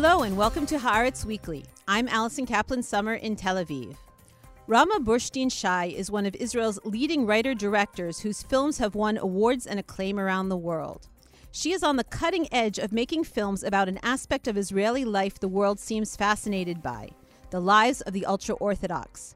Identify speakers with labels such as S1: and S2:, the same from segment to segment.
S1: Hello and welcome to Haaretz Weekly. I'm Allison Kaplan Sommer in Tel Aviv. Rama Burshtein Shai is one of Israel's leading writer directors whose films have won awards and acclaim around the world. She is on the cutting edge of making films about an aspect of Israeli life the world seems fascinated by the lives of the ultra Orthodox.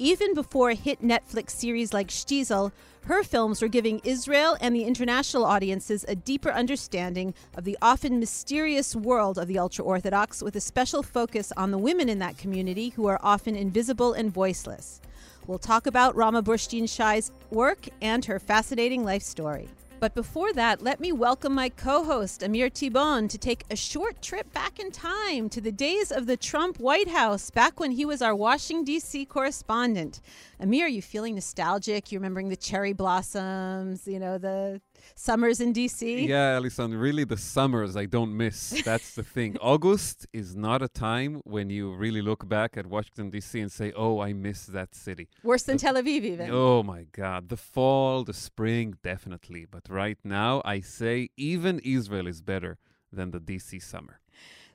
S1: Even before hit Netflix series like Shtisel, her films were giving Israel and the international audiences a deeper understanding of the often mysterious world of the ultra Orthodox, with a special focus on the women in that community who are often invisible and voiceless. We'll talk about Rama Burshtein Shai's work and her fascinating life story. But before that, let me welcome my co host, Amir Tibon, to take a short trip back in time to the days of the Trump White House, back when he was our Washington, D.C. correspondent. Amir, are you feeling nostalgic? You're remembering the cherry blossoms, you know, the summers in DC?
S2: Yeah, Allison, really the summers I don't miss. That's the thing. August is not a time when you really look back at Washington, D.C. and say, oh, I miss that city.
S1: Worse than
S2: The-
S1: Tel Aviv, even.
S2: Oh my God. The fall, the spring, definitely. But right now, I say even Israel is better than the DC summer.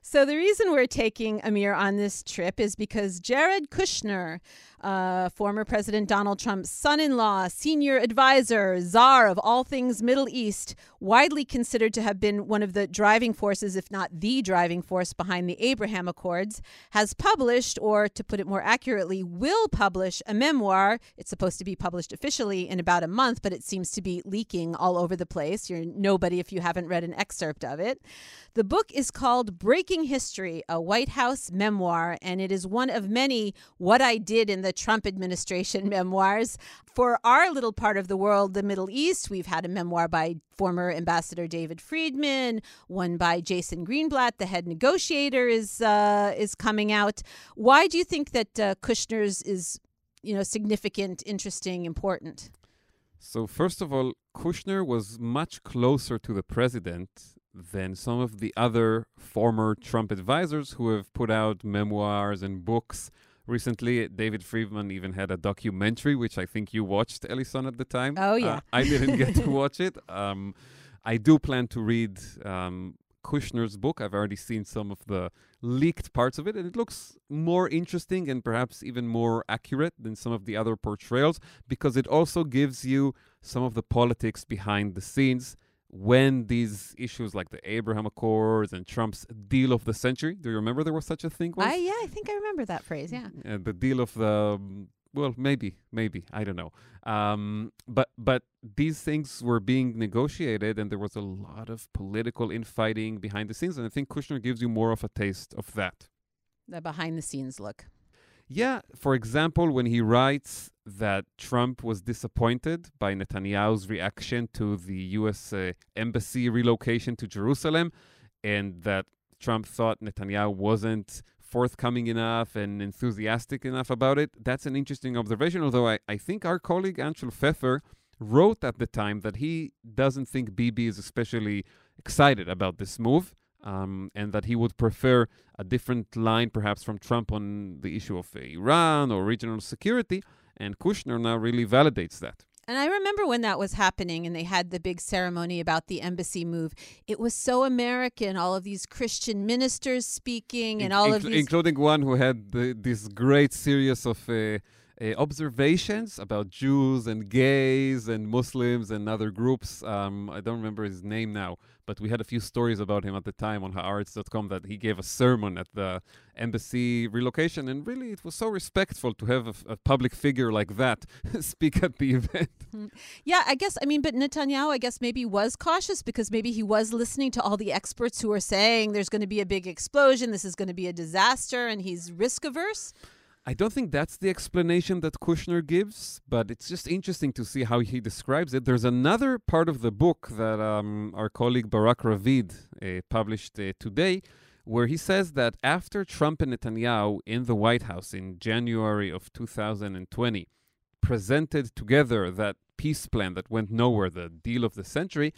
S1: So, the reason we're taking Amir on this trip is because Jared Kushner, uh, former President Donald Trump's son in law, senior advisor, czar of all things Middle East, widely considered to have been one of the driving forces, if not the driving force, behind the Abraham Accords, has published, or to put it more accurately, will publish a memoir. It's supposed to be published officially in about a month, but it seems to be leaking all over the place. You're nobody if you haven't read an excerpt of it. The book is called Breaking History, a White House memoir, and it is one of many What I Did in the Trump Administration memoirs. For our little part of the world, the Middle East, we've had a memoir by former Ambassador David Friedman, one by Jason Greenblatt, the head negotiator, is uh, is coming out. Why do you think that uh, Kushner's is, you know, significant, interesting, important?
S2: So, first of all, Kushner was much closer to the president than some of the other former Trump advisors who have put out memoirs and books. Recently, David Friedman even had a documentary, which I think you watched, Allison, at the time.
S1: Oh, yeah.
S2: Uh, I didn't get to watch it. Um, I do plan to read um, Kushner's book. I've already seen some of the leaked parts of it, and it looks more interesting and perhaps even more accurate than some of the other portrayals because it also gives you some of the politics behind the scenes when these issues like the Abraham Accords and Trump's deal of the century. Do you remember there was such a thing? once?
S1: I yeah, I think I remember that phrase. Yeah.
S2: uh, the deal of the um, well maybe maybe i don't know um, but but these things were being negotiated and there was a lot of political infighting behind the scenes and i think kushner gives you more of a taste of that
S1: The behind the scenes look.
S2: Yeah for example when he writes that trump was disappointed by netanyahu's reaction to the us uh, embassy relocation to jerusalem and that trump thought netanyahu wasn't forthcoming enough and enthusiastic enough about it. That's an interesting observation, although I, I think our colleague Anshel Pfeffer wrote at the time that he doesn't think Bibi is especially excited about this move. Um, and that he would prefer a different line, perhaps from Trump, on the issue of Iran or regional security. And Kushner now really validates that.
S1: And I remember when that was happening and they had the big ceremony about the embassy move. It was so American, all of these Christian ministers speaking and
S2: In-
S1: all of these
S2: including one who had the, this great series of uh, uh, observations about Jews and gays and Muslims and other groups. Um, I don't remember his name now, but we had a few stories about him at the time on haaretz.com that he gave a sermon at the embassy relocation, and really it was so respectful to have a public figure like that speak at the event. Hmm.
S1: Yeah, I guess I mean but Netanyahu I guess maybe was cautious because maybe he was listening to all the experts who are saying there's going to be a big explosion, this is going to be a disaster and he's risk averse.
S2: I don't think that's the explanation that Kushner gives, but it's just interesting to see how he describes it. There's another part of the book that um, our colleague Barak Ravid uh, published uh, today, where he says that after Trump and Netanyahu in the White House in January of 2020 presented together that peace plan that went nowhere, the deal of the century,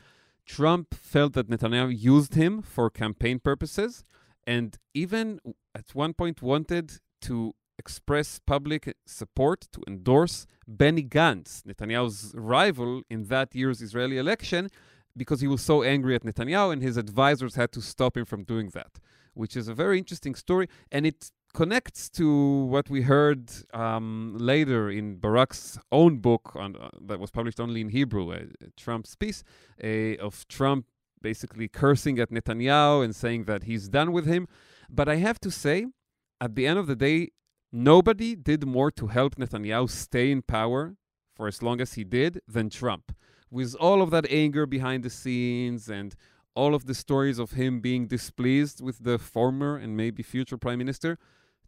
S2: Trump felt that Netanyahu used him for campaign purposes and even at one point wanted to express public support to endorse Benny Gantz, Netanyahu's rival in that year's Israeli election, because he was so angry at Netanyahu and his advisors had to stop him from doing that. which is a very interesting story, and it connects to what we heard um, later in Barak's own book on, uh, that was published only in Hebrew, uh, Trump's piece, uh, of Trump basically cursing at Netanyahu and saying that he's done with him. But I have to say, at the end of the day, nobody did more to help Netanyahu stay in power for as long as he did than Trump. With all of that anger behind the scenes and all of the stories of him being displeased with the former and maybe future prime minister,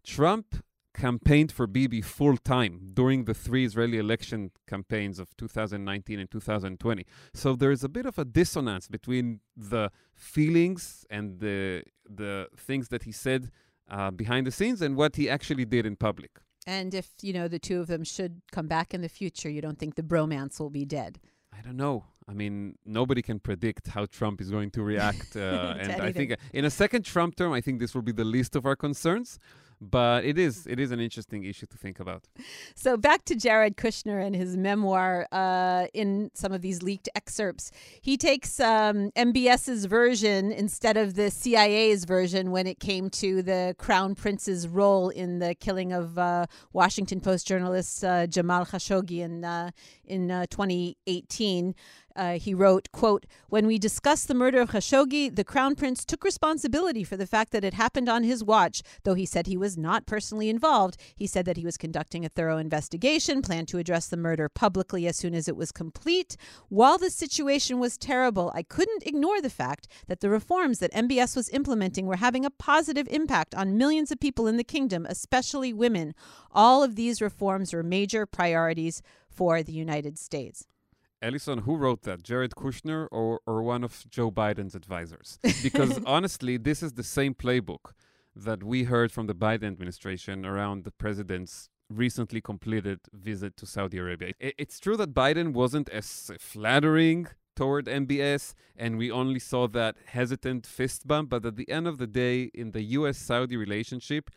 S2: Trump campaigned for Bibi full time during the three Israeli election campaigns of 2019 and 2020. So there's a bit of a dissonance between the feelings and the the things that he said uh, behind the scenes and what he actually did in public.
S1: And if you know the two of them should come back in the future, you don't think the bromance will be dead?
S2: I don't know. I mean, nobody can predict how Trump is going to react. Uh, and I think in a second Trump term, I think this will be the least of our concerns but it is it is an interesting issue to think about.
S1: So back to Jared Kushner and his memoir. Uh, in some of these leaked excerpts, he takes um, MBS's version instead of the CIA's version when it came to the Crown Prince's role in the killing of uh, Washington Post journalist uh, Jamal Khashoggi in uh, in uh, 2018. Uh, he wrote, quote, When we discussed the murder of Khashoggi, the Crown Prince took responsibility for the fact that it happened on his watch. Though he said he was not personally involved, he said that he was conducting a thorough investigation, planned to address the murder publicly as soon as it was complete. While the situation was terrible, I couldn't ignore the fact that the reforms that MBS was implementing were having a positive impact on millions of people in the kingdom, especially women. All of these reforms were major priorities for the United States.
S2: Allison, who wrote that? Jared Kushner or, or one of Joe Biden's advisors? Because honestly, this is the same playbook that we heard from the Biden administration around the president's recently completed visit to Saudi Arabia. It's true that Biden wasn't as flattering toward MBS, and we only saw that hesitant fist bump, but at the end of the day, in the US Saudi relationship,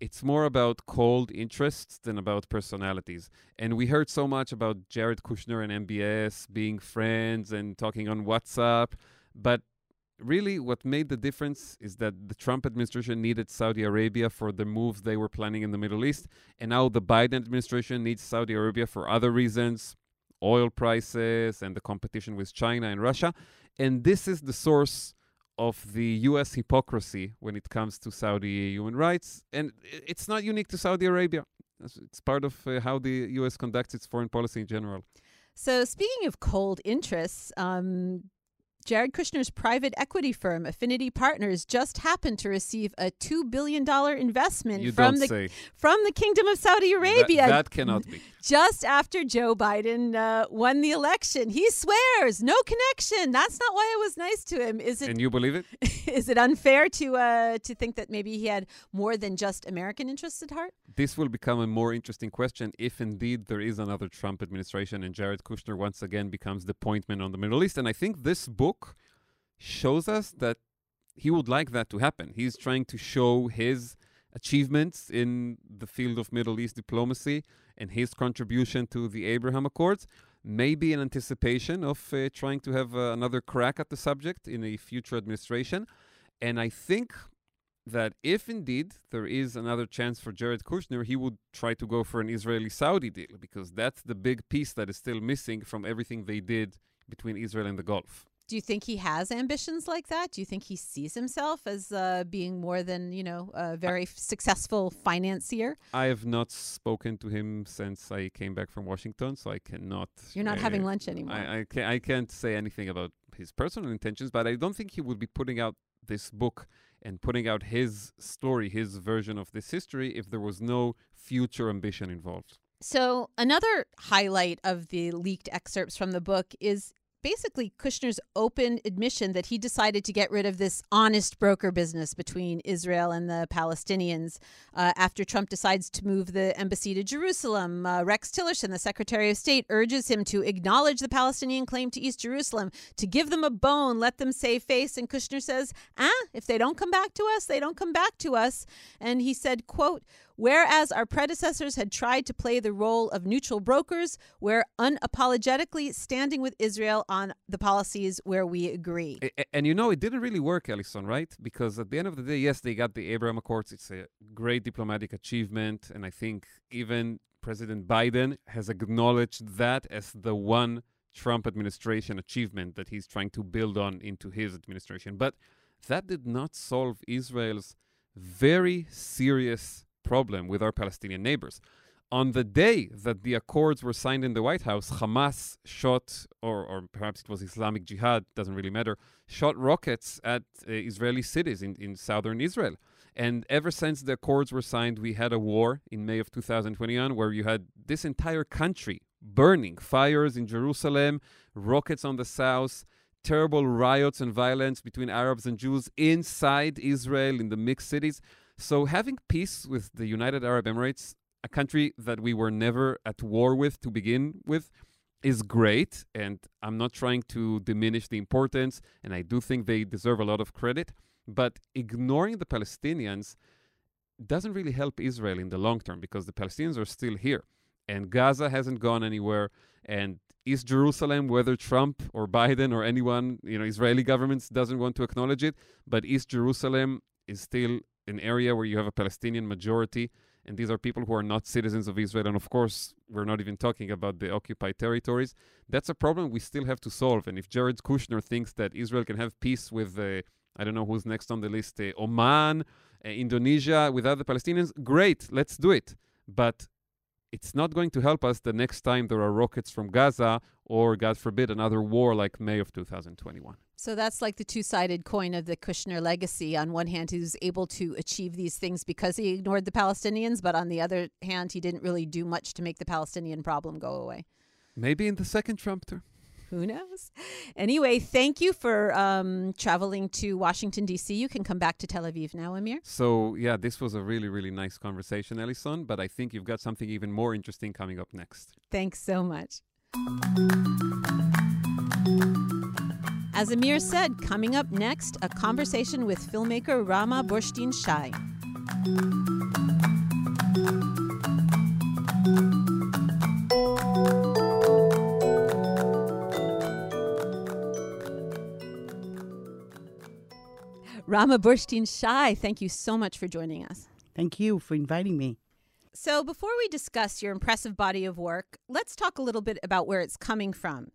S2: it's more about cold interests than about personalities. And we heard so much about Jared Kushner and MBS being friends and talking on WhatsApp. But really, what made the difference is that the Trump administration needed Saudi Arabia for the moves they were planning in the Middle East. And now the Biden administration needs Saudi Arabia for other reasons oil prices and the competition with China and Russia. And this is the source of the US hypocrisy when it comes to Saudi human rights. And it's not unique to Saudi Arabia, it's part of uh, how the US conducts its foreign policy in general.
S1: So, speaking of cold interests, um, Jared Kushner's private equity firm, Affinity Partners, just happened to receive a $2 billion investment
S2: you
S1: from,
S2: the,
S1: from the Kingdom of Saudi Arabia.
S2: That, that cannot be.
S1: Just after Joe Biden uh, won the election. He swears, no connection. That's not why I was nice to him. Is it?
S2: And you believe it?
S1: is it unfair to, uh, to think that maybe he had more than just American interests at heart?
S2: This will become a more interesting question if indeed there is another Trump administration and Jared Kushner once again becomes the point man on the Middle East. And I think this book book shows us that he would like that to happen. He's trying to show his achievements in the field of Middle East diplomacy and his contribution to the Abraham Accords, maybe in anticipation of uh, trying to have uh, another crack at the subject in a future administration. And I think that if indeed there is another chance for Jared Kushner, he would try to go for an Israeli Saudi deal because that's the big piece that is still missing from everything they did between Israel and the Gulf.
S1: Do you think he has ambitions like that? Do you think he sees himself as uh, being more than you know a very successful financier?
S2: I have not spoken to him since I came back from Washington, so I cannot.
S1: You're not uh, having lunch anymore.
S2: I, I, can, I can't say anything about his personal intentions, but I don't think he would be putting out this book and putting out his story, his version of this history, if there was no future ambition involved.
S1: So, another highlight of the leaked excerpts from the book is basically Kushner's open admission that he decided to get rid of this honest broker business between Israel and the Palestinians uh, after Trump decides to move the embassy to Jerusalem. Uh, Rex Tillerson, the Secretary of State, urges him to acknowledge the Palestinian claim to East Jerusalem, to give them a bone, let them save face. And Kushner says, ah, if they don't come back to us, they don't come back to us. And he said, quote, Whereas our predecessors had tried to play the role of neutral brokers, we're unapologetically standing with Israel on the policies where we agree.
S2: And you know, it didn't really work, Allison, right? Because at the end of the day, yes, they got the Abraham Accords. It's a great diplomatic achievement. And I think even President Biden has acknowledged that as the one Trump administration achievement that he's trying to build on into his administration. But that did not solve Israel's very serious problem with our Palestinian neighbors. On the day that the accords were signed in the White House, Hamas shot, or, or perhaps it was Islamic Jihad, doesn't really matter, shot rockets at uh, Israeli cities in, in southern Israel. And ever since the accords were signed, we had a war in May of 2021 where you had this entire country burning, fires in Jerusalem, rockets on the south, terrible riots and violence between Arabs and Jews inside Israel in the mixed cities. So, having peace with the United Arab Emirates, a country that we were never at war with to begin with, is great. And I'm not trying to diminish the importance, and I do think they deserve a lot of credit. But ignoring the Palestinians doesn't really help Israel in the long term because the Palestinians are still here and Gaza hasn't gone anywhere. And East Jerusalem, whether Trump or Biden or anyone, you know, Israeli governments doesn't want to acknowledge it, but East Jerusalem is still an area where you have a Palestinian majority. And these are people who are not citizens of Israel. And of course, we're not even talking about the occupied territories. That's a problem we still have to solve. And if Jared Kushner thinks that Israel can have peace with, uh, I don't know who's next on the list, uh, Oman, uh, Indonesia, without the Palestinians, great, let's do it. But it's not going to help us the next time there are rockets from Gaza or, God forbid, another war like May of 2021.
S1: So that's like the two sided coin of the Kushner legacy. On one hand, he was able to achieve these things because he ignored the Palestinians, but on the other hand, he didn't really do much to make the Palestinian problem go away.
S2: Maybe in the second Trump term.
S1: Who knows? Anyway, thank you for um, traveling to Washington, D.C. You can come back to Tel Aviv now, Amir.
S2: So, yeah, this was a really, really nice conversation, Allison, but I think you've got something even more interesting coming up next.
S1: Thanks so much. As Amir said, coming up next, a conversation with filmmaker Rama Burshtein Shai. Rama Burshtein Shai, thank you so much for joining us.
S3: Thank you for inviting me.
S1: So, before we discuss your impressive body of work, let's talk a little bit about where it's coming from.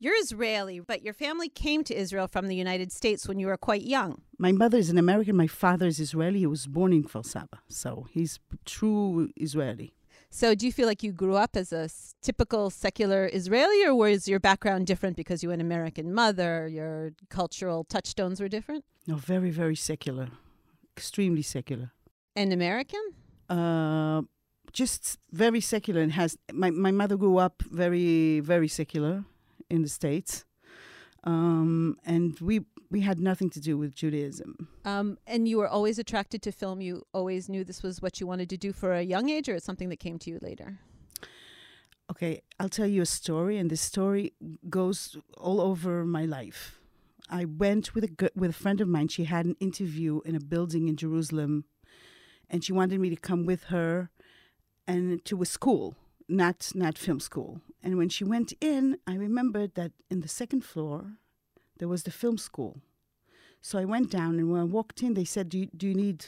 S1: You're Israeli, but your family came to Israel from the United States when you were quite young.
S3: My mother is an American. My father is Israeli. He was born in Kfar Saba, so he's true Israeli.
S1: So, do you feel like you grew up as a typical secular Israeli, or was your background different because you had an American mother? Your cultural touchstones were different?
S3: No, very, very secular, extremely secular.
S1: And American?
S3: Uh, just very secular. And has my my mother grew up very, very secular in the states, um, and we we had nothing to do with Judaism.
S1: Um, and you were always attracted to film. You always knew this was what you wanted to do for a young age, or it's something that came to you later.
S3: Okay, I'll tell you a story, and this story goes all over my life. I went with a with a friend of mine. She had an interview in a building in Jerusalem, and she wanted me to come with her, and to a school, not not film school. And when she went in, I remembered that in the second floor there was the film school. So I went down, and when I walked in, they said, "Do you, do you need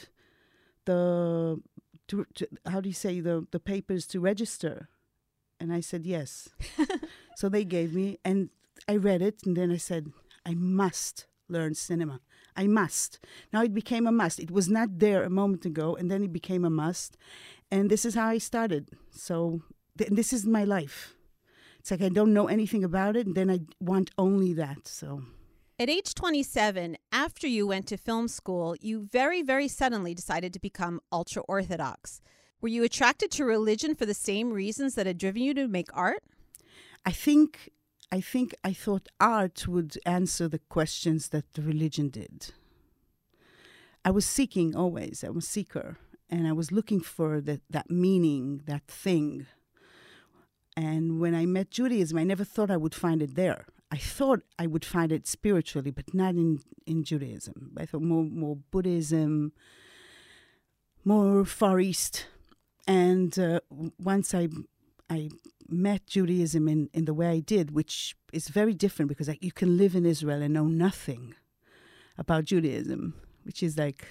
S3: the to, to, how do you say the the papers to register?" And I said, "Yes." so they gave me, and I read it, and then I said, "I must learn cinema. I must." Now it became a must. It was not there a moment ago, and then it became a must, and this is how I started. So th- this is my life. It's like I don't know anything about it, and then I want only that. So.
S1: At age 27, after you went to film school, you very, very suddenly decided to become ultra Orthodox. Were you attracted to religion for the same reasons that had driven you to make art?
S3: I think I think I thought art would answer the questions that the religion did. I was seeking always. I was a seeker, and I was looking for that that meaning, that thing. And when I met Judaism, I never thought I would find it there. I thought I would find it spiritually, but not in, in Judaism. I thought more more Buddhism, more Far East. and uh, once I I met Judaism in, in the way I did, which is very different because like, you can live in Israel and know nothing about Judaism, which is like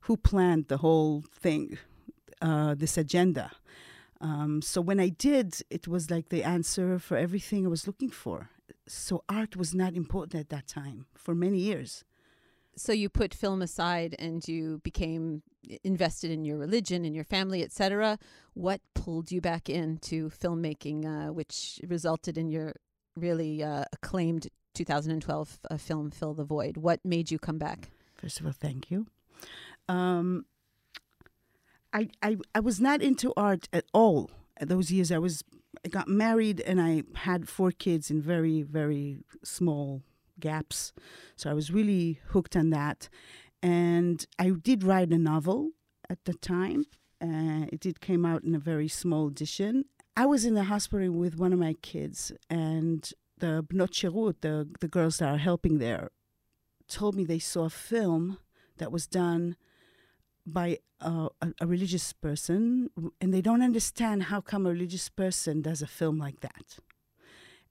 S3: who planned the whole thing, uh, this agenda. Um, so when I did, it was like the answer for everything I was looking for. So art was not important at that time for many years.
S1: So you put film aside and you became invested in your religion, in your family, etc. What pulled you back into filmmaking, uh, which resulted in your really uh, acclaimed 2012 uh, film "Fill the Void"? What made you come back?
S3: First of all, thank you. Um, I, I I was not into art at all. Those years, I was I got married and I had four kids in very very small gaps, so I was really hooked on that. And I did write a novel at the time. Uh, it did came out in a very small edition. I was in the hospital with one of my kids, and the bnot sherut, the the girls that are helping there, told me they saw a film that was done by a, a religious person, and they don't understand how come a religious person does a film like that.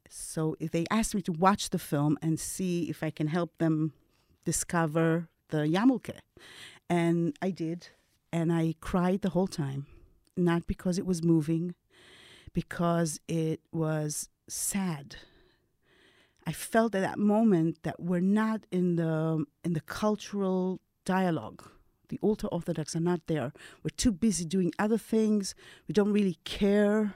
S3: So they asked me to watch the film and see if I can help them discover the Yamulke, and I did, and I cried the whole time, not because it was moving, because it was sad. I felt at that moment that we're not in the in the cultural dialogue the ultra Orthodox are not there. We're too busy doing other things. We don't really care,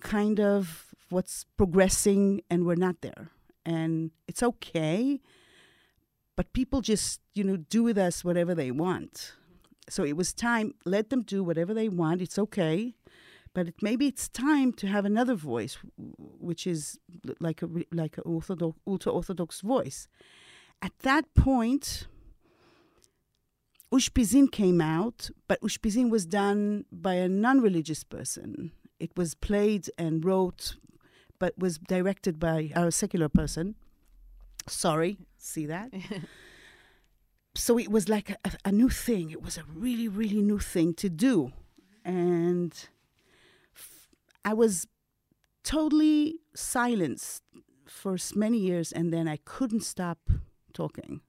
S3: kind of, what's progressing, and we're not there. And it's okay, but people just, you know, do with us whatever they want. So it was time, let them do whatever they want. It's okay. But it, maybe it's time to have another voice, which is like a like an ultra orthodox voice. At that point, Ushpizin came out, but Ushpizin was done by a non religious person. It was played and wrote, but was directed by a secular person. Sorry, see that? so it was like a, a, new thing. It was a really, really new thing to do. And f- I was totally silenced for many years, and then I couldn't stop talking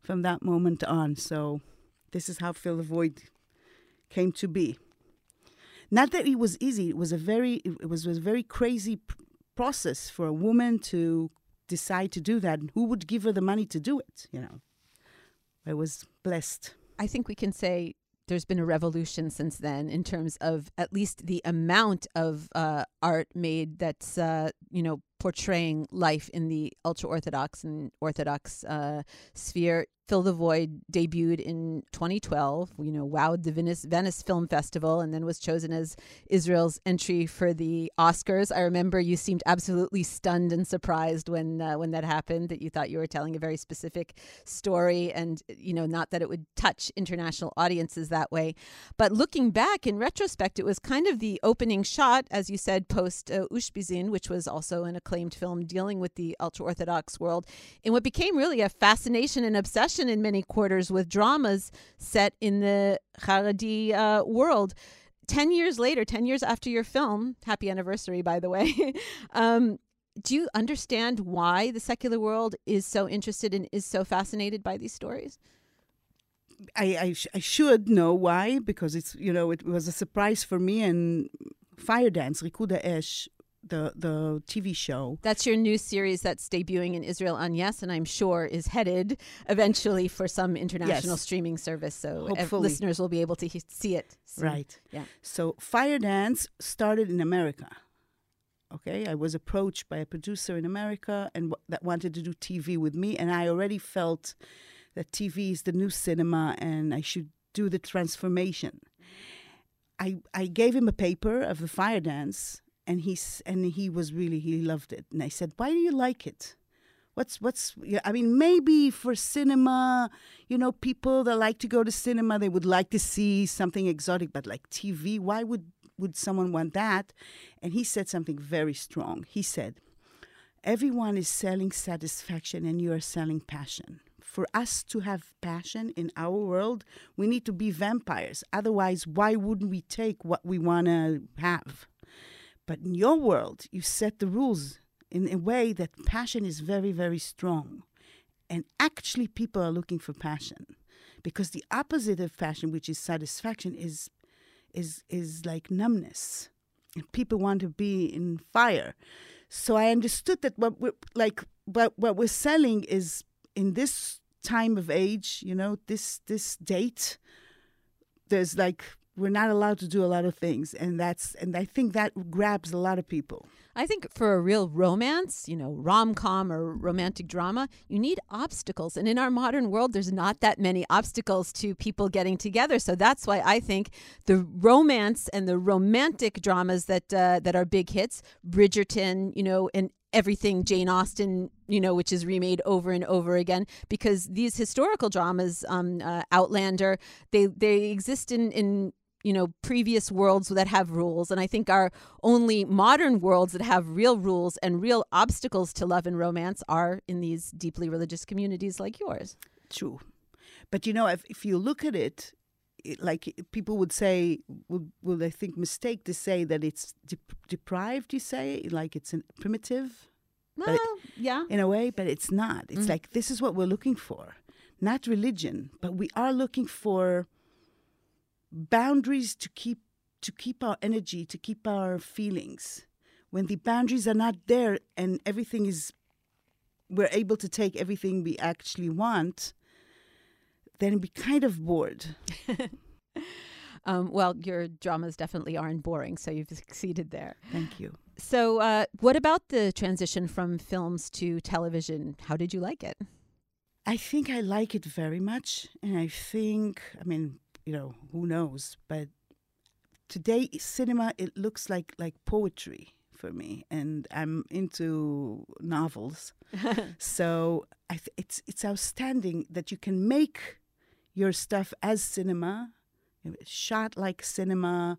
S3: from that moment on. So this is how Fill the Void came to be. Not that it was easy. It was a very it was, a very crazy process for a woman to decide to do that. Who would give her the money to do it? You know, I was blessed.
S1: I think we can say there's been a revolution since then in terms of at least the amount of uh, art made that's uh, you know portraying life in the ultra orthodox and orthodox uh, sphere. Fill the Void debuted in 2012, you know, wowed the Venice, Venice Film Festival and then was chosen as Israel's entry for the Oscars. I remember you seemed absolutely stunned and surprised when uh, when that happened that you thought you were telling a very specific story and you know, not that it would touch international audiences that way. But looking back in retrospect, it was kind of the opening shot as you said post uh, Ushpizin, which was also an acclaimed film dealing with the ultra orthodox world in what became really a fascination and obsession in many quarters with dramas set in the Haredi uh, world. 10 years later, 10 years after your film, happy anniversary, by the way, um, do you understand why the secular world is so interested and is so fascinated by these stories?
S3: I, I, sh- I should know why because it's you know it was a surprise for me and Fire Dance Rikuda Esh the the TV show.
S1: That's your new series that's debuting in Israel on Yes, and I'm sure is headed eventually for some international
S3: Yes.
S1: streaming service. So
S3: Hopefully.
S1: listeners will be able to he- see it. soon.
S3: Right.
S1: Yeah.
S3: So Fire Dance started in America. Okay, I was approached by a producer in America and w- that wanted to do TV with me, and I already felt that TV is the new cinema, and I should do the transformation. I I gave him a paper of the Fire Dance, and he's and he was really he loved it, and I said, "Why do you like it?" What's what's I mean maybe for cinema, you know, people that like to go to cinema, they would like to see something exotic, but like TV, why would would someone want that? And he said something very strong. He said, "Everyone is selling satisfaction and you are selling passion. for us to have passion in our world, we need to be vampires. Otherwise, why wouldn't we take what we want to have? But in your world, you set the rules in a way that passion is very, very strong. And actually, people are looking for passion because the opposite of passion, which is satisfaction, is is is like numbness. And people want to be in fire. So I understood that what we're like what what we're selling is in this time of age, you know, this this date, there's like we're not allowed to do a lot of things and that's and I think that grabs a lot of people.
S1: I think for a real romance, you know, rom com or romantic drama, you need obstacles. And in our modern world, there's not that many obstacles to people getting together. So that's why I think the romance and the romantic dramas that uh, that are big hits, Bridgerton, you know, and everything Jane Austen, you know, which is remade over and over again, because these historical dramas, um, uh, Outlander, they they exist in in you know previous worlds that have rules. And i think our only modern worlds that have real rules and real obstacles to love and romance are in these deeply religious communities like yours.
S3: True. But you know if, if you look at it, it like people would say would will they think mistake to say that it's de- deprived you say? Like it's an primitive?
S1: Well, yeah.
S3: in a way but it's not. It's mm. like this is what we're looking for. Not religion but we are looking for boundaries to keep to keep our energy, to keep our feelings. When the boundaries are not there and everything is we're able to take everything we actually want, then we kind of bored.
S1: um, well, your dramas definitely aren't boring, so you've succeeded there.
S3: Thank you.
S1: So, uh, what about the transition from films to television? How did you like it?
S3: I think I like it very much. And I think, I mean, you know, who knows? But today, cinema it looks like like poetry for me, and I'm into novels. so th- it's it's outstanding that you can make your stuff as cinema, shot like cinema,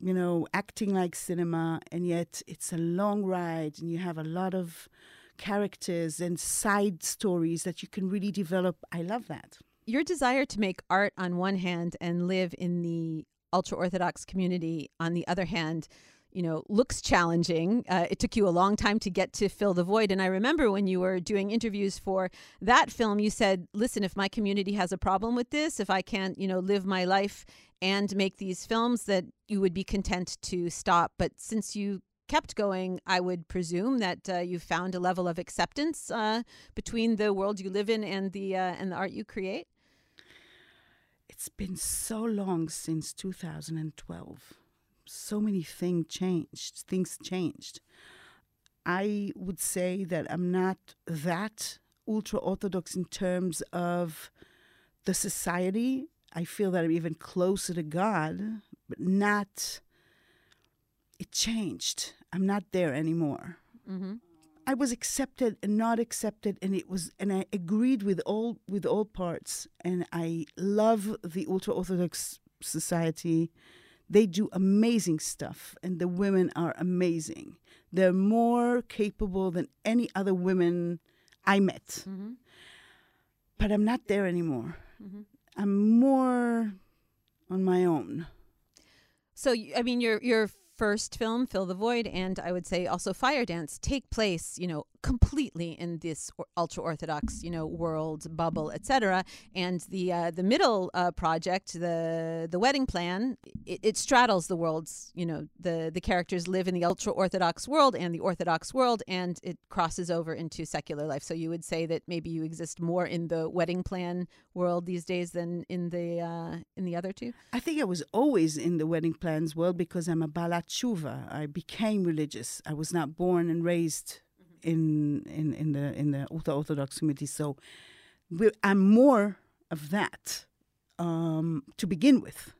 S3: you know, acting like cinema, and yet it's a long ride, and you have a lot of characters and side stories that you can really develop. I love that
S1: your desire to make art on one hand and live in the ultra orthodox community on the other hand you know looks challenging. Uh, it took you a long time to get to fill the void. And i remember when you were doing interviews for that film you said listen if my community has a problem with this if i can't you know live my life and make these films that you would be content to stop. But since you kept going, I would presume that uh, you found a level of acceptance uh, between the world you live in and the uh, and the art you create
S3: it's been so long since 2012. So many things changed. Things changed. I would say that I'm not that ultra orthodox in terms of the society. I feel that I'm even closer to God, but not. It changed. I'm not there anymore. Mm-hmm. I was accepted and not accepted, and it was, and I agreed with all with all parts. And I love the ultra orthodox society. They do amazing stuff, and the women are amazing. They're more capable than any other women I met. Mm-hmm. But I'm not there anymore. Mm-hmm. I'm more on my own.
S1: So, I mean, you're you're first film, Fill the Void, and I would say also Fire Dance take place, you know, completely in this ultra orthodox, you know, world bubble, etc. And the uh, the middle uh, project, the the wedding plan, it, it, straddles the worlds. You know, the the characters live in the ultra orthodox world and the orthodox world, and it crosses over into secular life. So you would say that maybe you exist more in the wedding plan world these days than in the uh, in the other two.
S3: I think I was always in the wedding plans world because I'm a baalat teshuva. I became religious. I was not born and raised in in in the in the ultra orthodox community. So I'm more of that um, to begin with.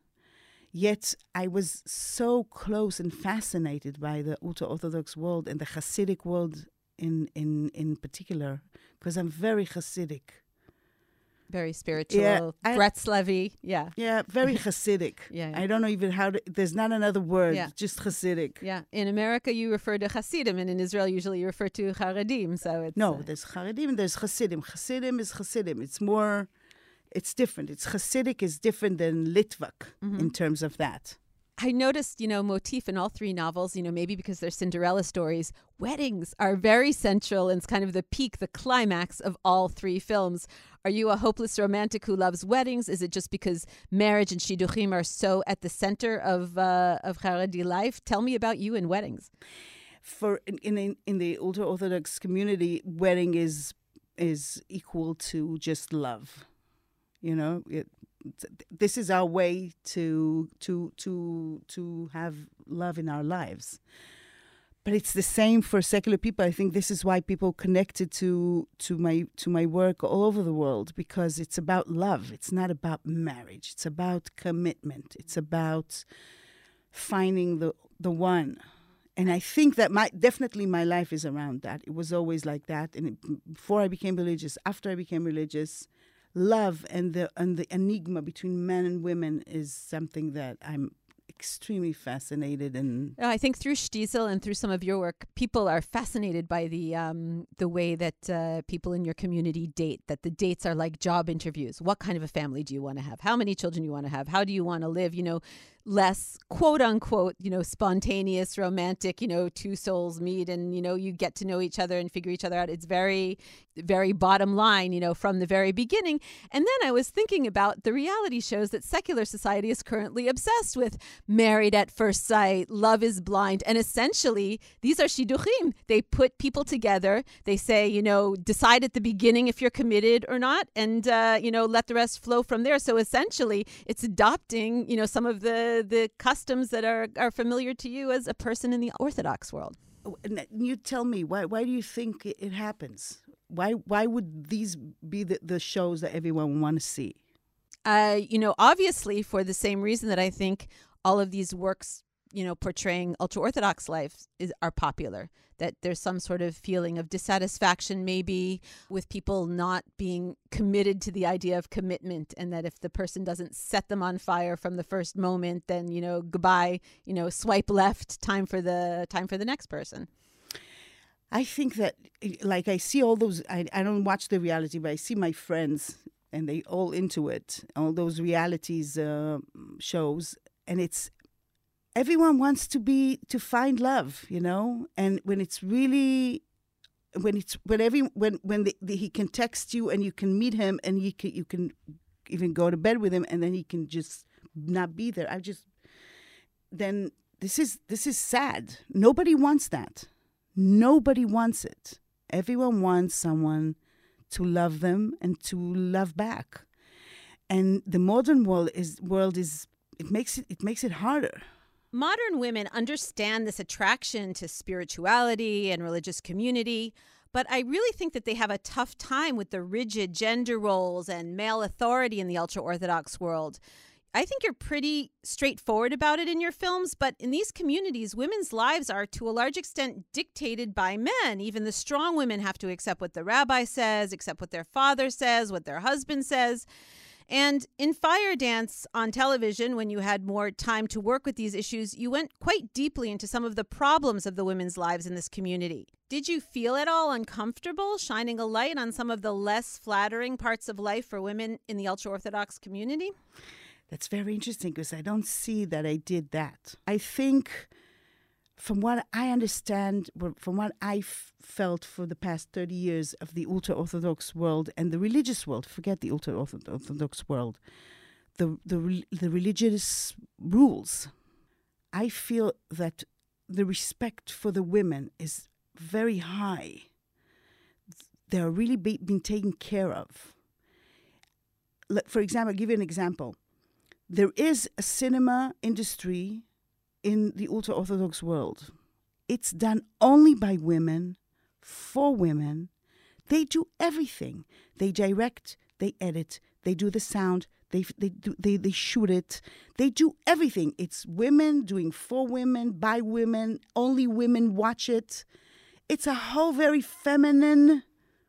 S3: Yet I was so close and fascinated by the ultra orthodox world and the Hasidic world in in in particular, because I'm very Hasidic.
S1: Very spiritual.
S3: Yeah,
S1: Bretzlevy. Yeah.
S3: Yeah, very Hasidic.
S1: Yeah, yeah.
S3: I don't know even how to, there's not another word,
S1: Yeah.
S3: just Hasidic.
S1: Yeah. In America, you refer to Hasidim, and in Israel, usually you refer to Haredim. So it's.
S3: No,
S1: uh,
S3: there's Haredim there's Hasidim. Hasidim is Hasidim. It's more, it's different. It's Hasidic is different than Litvak
S1: Mm-hmm.
S3: in terms of that.
S1: I noticed, you know, motif in all three novels, you know, maybe because they're Cinderella stories, weddings are very central and it's kind of the peak, the climax of all three films. Are you a hopeless romantic who loves weddings? Is it just because marriage and shidduchim are so at the center of uh, of Haredi life? Tell me about you and weddings.
S3: For in in, in the ultra orthodox community, wedding is is equal to just love. You know, it, this is our way to to to to have love in our lives. But it's the same for secular people. I think this is why people connected to to my to my work all over the world because it's about love. It's not about marriage. It's about commitment. It's about finding the the one. And I think that my definitely my life is around that. It was always like that. And it, before I became religious, after I became religious, love and the and the enigma between men and women is something that I'm extremely fascinated and
S1: Uh, I think through Shtisel and through some of your work, people are fascinated by the um, the way that uh, people in your community date. That the dates are like job interviews. What kind of a family do you want to have? How many children you want to have? How do you want to live? You know, less quote unquote, you know, spontaneous, romantic. You know, two souls meet and you know you get to know each other and figure each other out. It's very, very bottom line. You know, from the very beginning. And then I was thinking about the reality shows that secular society is currently obsessed with married at first sight, love is blind. And essentially, these are shidduchim. They put people together. They say, you know, decide at the beginning if you're committed or not, and, uh, you know, let the rest flow from there. So essentially, it's adopting, you know, some of the, the customs that are, are familiar to you as a person in the Orthodox world.
S3: And you tell me why why do you think it, it happens? Why why would these be the, the shows that everyone would want to see?
S1: Uh, you know, obviously for the same reason that I think all of these works, you know, portraying ultra orthodox life is are popular. That there's some sort of feeling of dissatisfaction, maybe with people not being committed to the idea of commitment, and that if the person doesn't set them on fire from the first moment, then you know, goodbye. You know, swipe left. Time for the time for the next person.
S3: I think that, like, I see all those. I, I don't watch the reality, but I see my friends, and they all into it. All those realities uh, shows, and it's everyone wants to be to find love, you know. And when it's really, when it's when every when when the, the, he can text you and you can meet him and you can you can even go to bed with him and then he can just not be there. I just then this is this is sad. Nobody wants that. Nobody wants it. Everyone wants someone to love them and to love back. And the modern world is world is it makes it it makes it harder.
S1: Modern women understand this attraction to spirituality and religious community, but I really think that they have a tough time with the rigid gender roles and male authority in the ultra Orthodox world. I think you're pretty straightforward about it in your films, but in these communities, women's lives are to a large extent dictated by men. Even the strong women have to accept what the rabbi says, accept what their father says, what their husband says. And in Fire Dance on television, when you had more time to work with these issues, you went quite deeply into some of the problems of the women's lives in this community. Did you feel at all uncomfortable shining a light on some of the less flattering parts of life for women in the ultra Orthodox community?
S3: That's very interesting because I don't see that I did that. I think, from what I understand, from what I've felt for the past 30 years of the ultra Orthodox world and the religious world, forget the ultra Orthodox world, the, the, the religious rules, I feel that the respect for the women is very high. They're really be, being taken care of. For example, I'll give you an example there is a cinema industry in the ultra Orthodox world. It's done only by women, for women. They do everything. They direct, they edit, they do the sound, they, they, they, they shoot it. They do everything. It's women doing for women, by women, only women watch it. It's a whole very feminine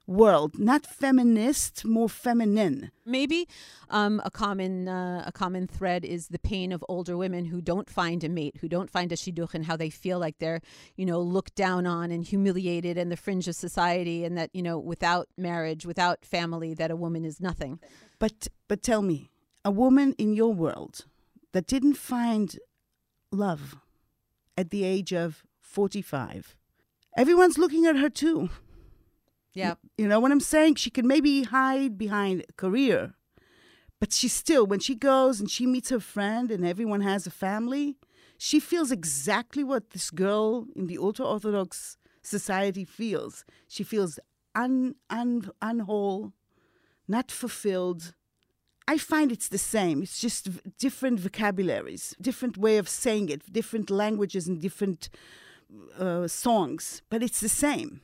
S3: world, not feminist, more feminine.
S1: Maybe um, a common uh, a common thread is the pain of older women who don't find a mate, who don't find a shidduch, and how they feel like they're you know looked down on and humiliated in the fringe of society, and that you know without marriage, without family, that a woman is nothing.
S3: But but tell me, a woman in your world that didn't find love at the age of forty five, everyone's looking at her too.
S1: Yeah.
S3: You know what I'm saying? She can maybe hide behind career, but she still, when she goes and she meets her friend and everyone has a family, she feels exactly what this girl in the ultra Orthodox society feels. She feels un, un, unwhole, not fulfilled. I find it's the same. It's just different vocabularies, different way of saying it, different languages and different uh, songs, but it's the same.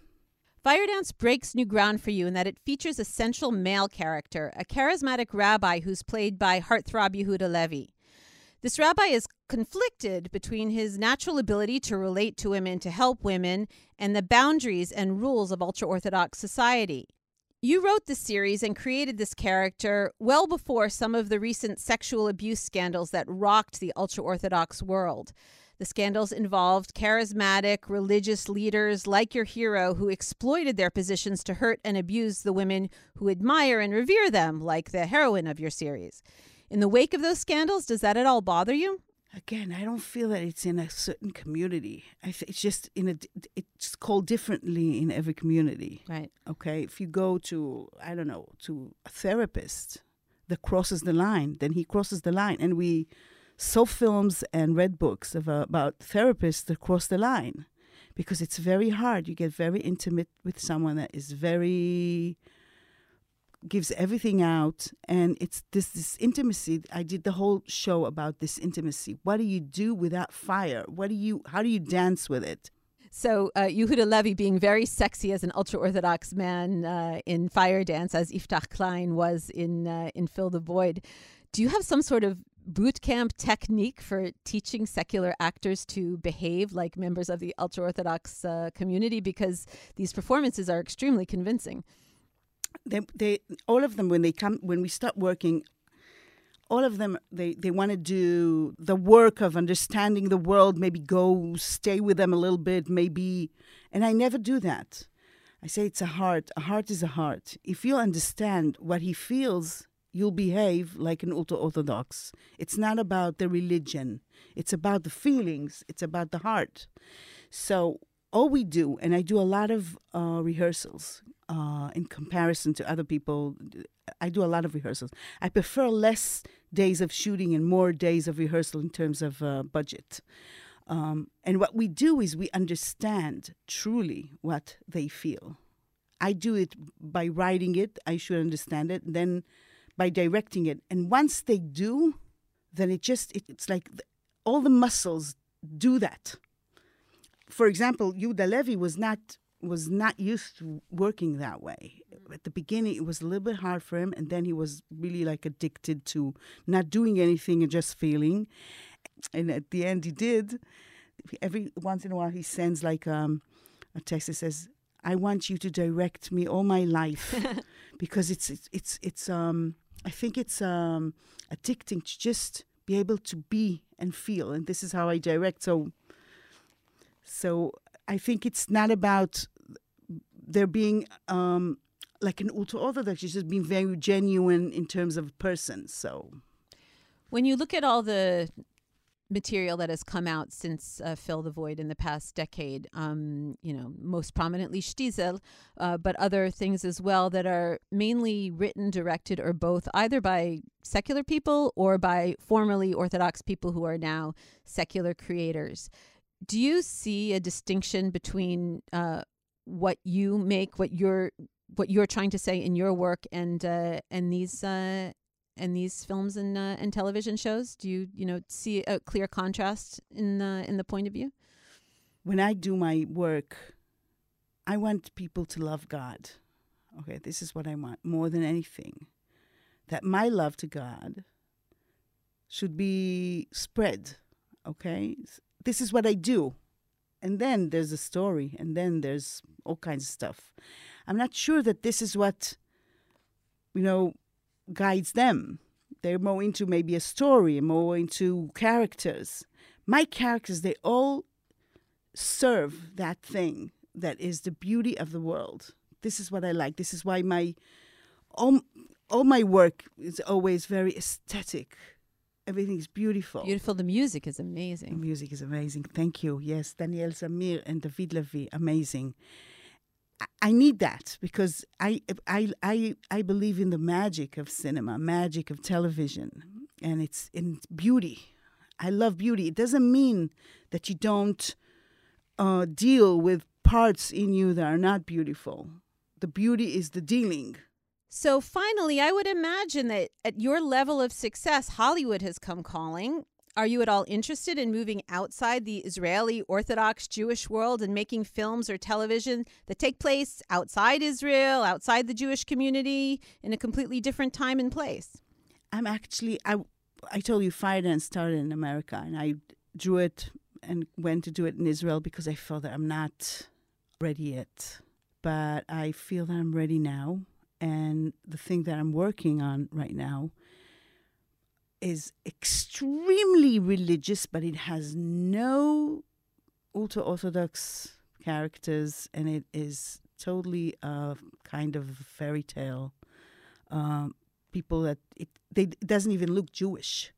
S1: Fire Dance breaks new ground for you in that it features a central male character, a charismatic rabbi who's played by heartthrob Yehuda Levi. This rabbi is conflicted between his natural ability to relate to women, to help women, and the boundaries and rules of ultra Orthodox society. You wrote this series and created this character well before some of the recent sexual abuse scandals that rocked the ultra Orthodox world. The scandals involved charismatic religious leaders like your hero who exploited their positions to hurt and abuse the women who admire and revere them, like the heroine of your series. In the wake of those scandals, does that at all bother you?
S3: Again, I don't feel that it's in a certain community. I th- it's just in a. It's called differently in every community.
S1: Right.
S3: Okay, if you go to I don't know to a therapist that crosses the line, then he crosses the line, and we saw films and read books of, uh, about therapists that cross the line because it's very hard. You get very intimate with someone that is very gives everything out and it's this this intimacy i did the whole show about this intimacy what do you do without fire what do you how do you dance with it
S1: So uh, Yehuda Levi being very sexy as an ultra orthodox man uh, in Fire Dance, as Yiftach Klein was in uh, in Fill the Void. Do you have some sort of boot camp technique for teaching secular actors to behave like members of the ultra orthodox uh, community? Because these performances are extremely convincing.
S3: they, they all of them when they come when we start working all of them they, they want to do the work of understanding the world maybe go stay with them a little bit maybe and i never do that i say it's a heart a heart is a heart if you understand what he feels you'll behave like an ultra orthodox it's not about the religion it's about the feelings it's about the heart so all we do, and I do a lot of uh, rehearsals uh, in comparison to other people. I do a lot of rehearsals. I prefer less days of shooting and more days of rehearsal in terms of uh, budget. Um, and what we do is we understand truly what they feel. I do it by writing it, I should understand it, then by directing it. And once they do, then it just, it, it's like the, all the muscles do that for example, Yuda Levi was not was not used to working that way. At the beginning, it was a little bit hard for him, and then he was really like addicted to not doing anything and just feeling. And at the end, he did. Every once in a while, he sends like um, a text that says, "I want you to direct me all my life," because it's it's it's, it's um, I think it's um, addicting to just be able to be and feel, and this is how I direct. So so I think it's not about there being um, like an ultra orthodox. It's just being very genuine in terms of person. So
S1: When you look at all the material that has come out since uh, Fill the Void in the past decade, um, you know, most prominently Shtisel, uh, but other things as well that are mainly written, directed, or both, either by secular people or by formerly Orthodox people who are now secular creators. Do you see a distinction between uh, what you make, what you're what you're trying to say in your work, and uh, and these uh, and these films and uh, and television shows? Do you you know see a clear contrast in the in the point of view?
S3: when I do my work, I want people to love God. Okay, this is what I want more than anything. That my love to God should be spread. Okay, this is what I do. And then there's a story, and then there's all kinds of stuff. I'm not sure that this is what, you know, guides them. They're more into maybe a story, more into characters. My characters, they all serve that thing that is the beauty of the world. This is what I like. This is why my all, all my work is always very aesthetic. Everything is beautiful.
S1: Beautiful. The music is
S3: The
S1: amazing.
S3: music is amazing. Thank you. Yes, Daniel Zamir and David Levy, amazing. I- need that because I, I, I, I believe in the magic of cinema, magic of television, and it's in beauty. I love beauty. It doesn't mean that you don't uh, deal with parts in you that are not beautiful. The beauty is the dealing.
S1: So finally, I would imagine that at your level of success, Hollywood has come calling. Are you at all interested in moving outside the Israeli Orthodox Jewish world and making films or television that take place outside Israel, outside the Jewish community, in a completely different time and place?
S3: I'm actually I I told you Firedance started in America and I drew it and went to do it in Israel because I felt that I'm not ready yet. But I feel that I'm ready now and the thing that I'm working on right now is extremely religious but it has no ultra orthodox characters and it is totally a kind of fairy tale um, people that it they it doesn't even look Jewish,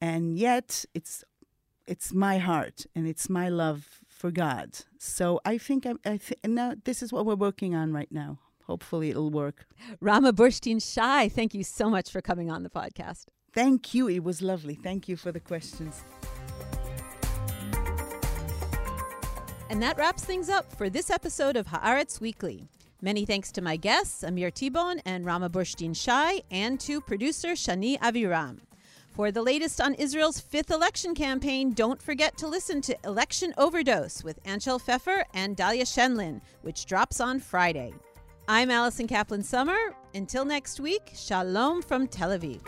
S3: and yet it's it's my heart and it's my love for God. So I think I'm, I th- now this is what we're working on right now. Hopefully it'll work.
S1: Rama Burshtein Shai, thank you so much for coming on the podcast.
S3: Thank you. It was lovely. Thank you for the questions.
S1: And that wraps things up for this episode of Haaretz Weekly. Many thanks to my guests, Amir Tibon and Rama Burshtein Shai, and to producer Shani Aviram. For the latest on Israel's fifth election campaign, don't forget to listen to Election Overdose with Anshel Pfeffer and Dahlia Scheindlin, which drops on Friday. I'm Allison Kaplan Sommer. Until next week, shalom from Tel Aviv.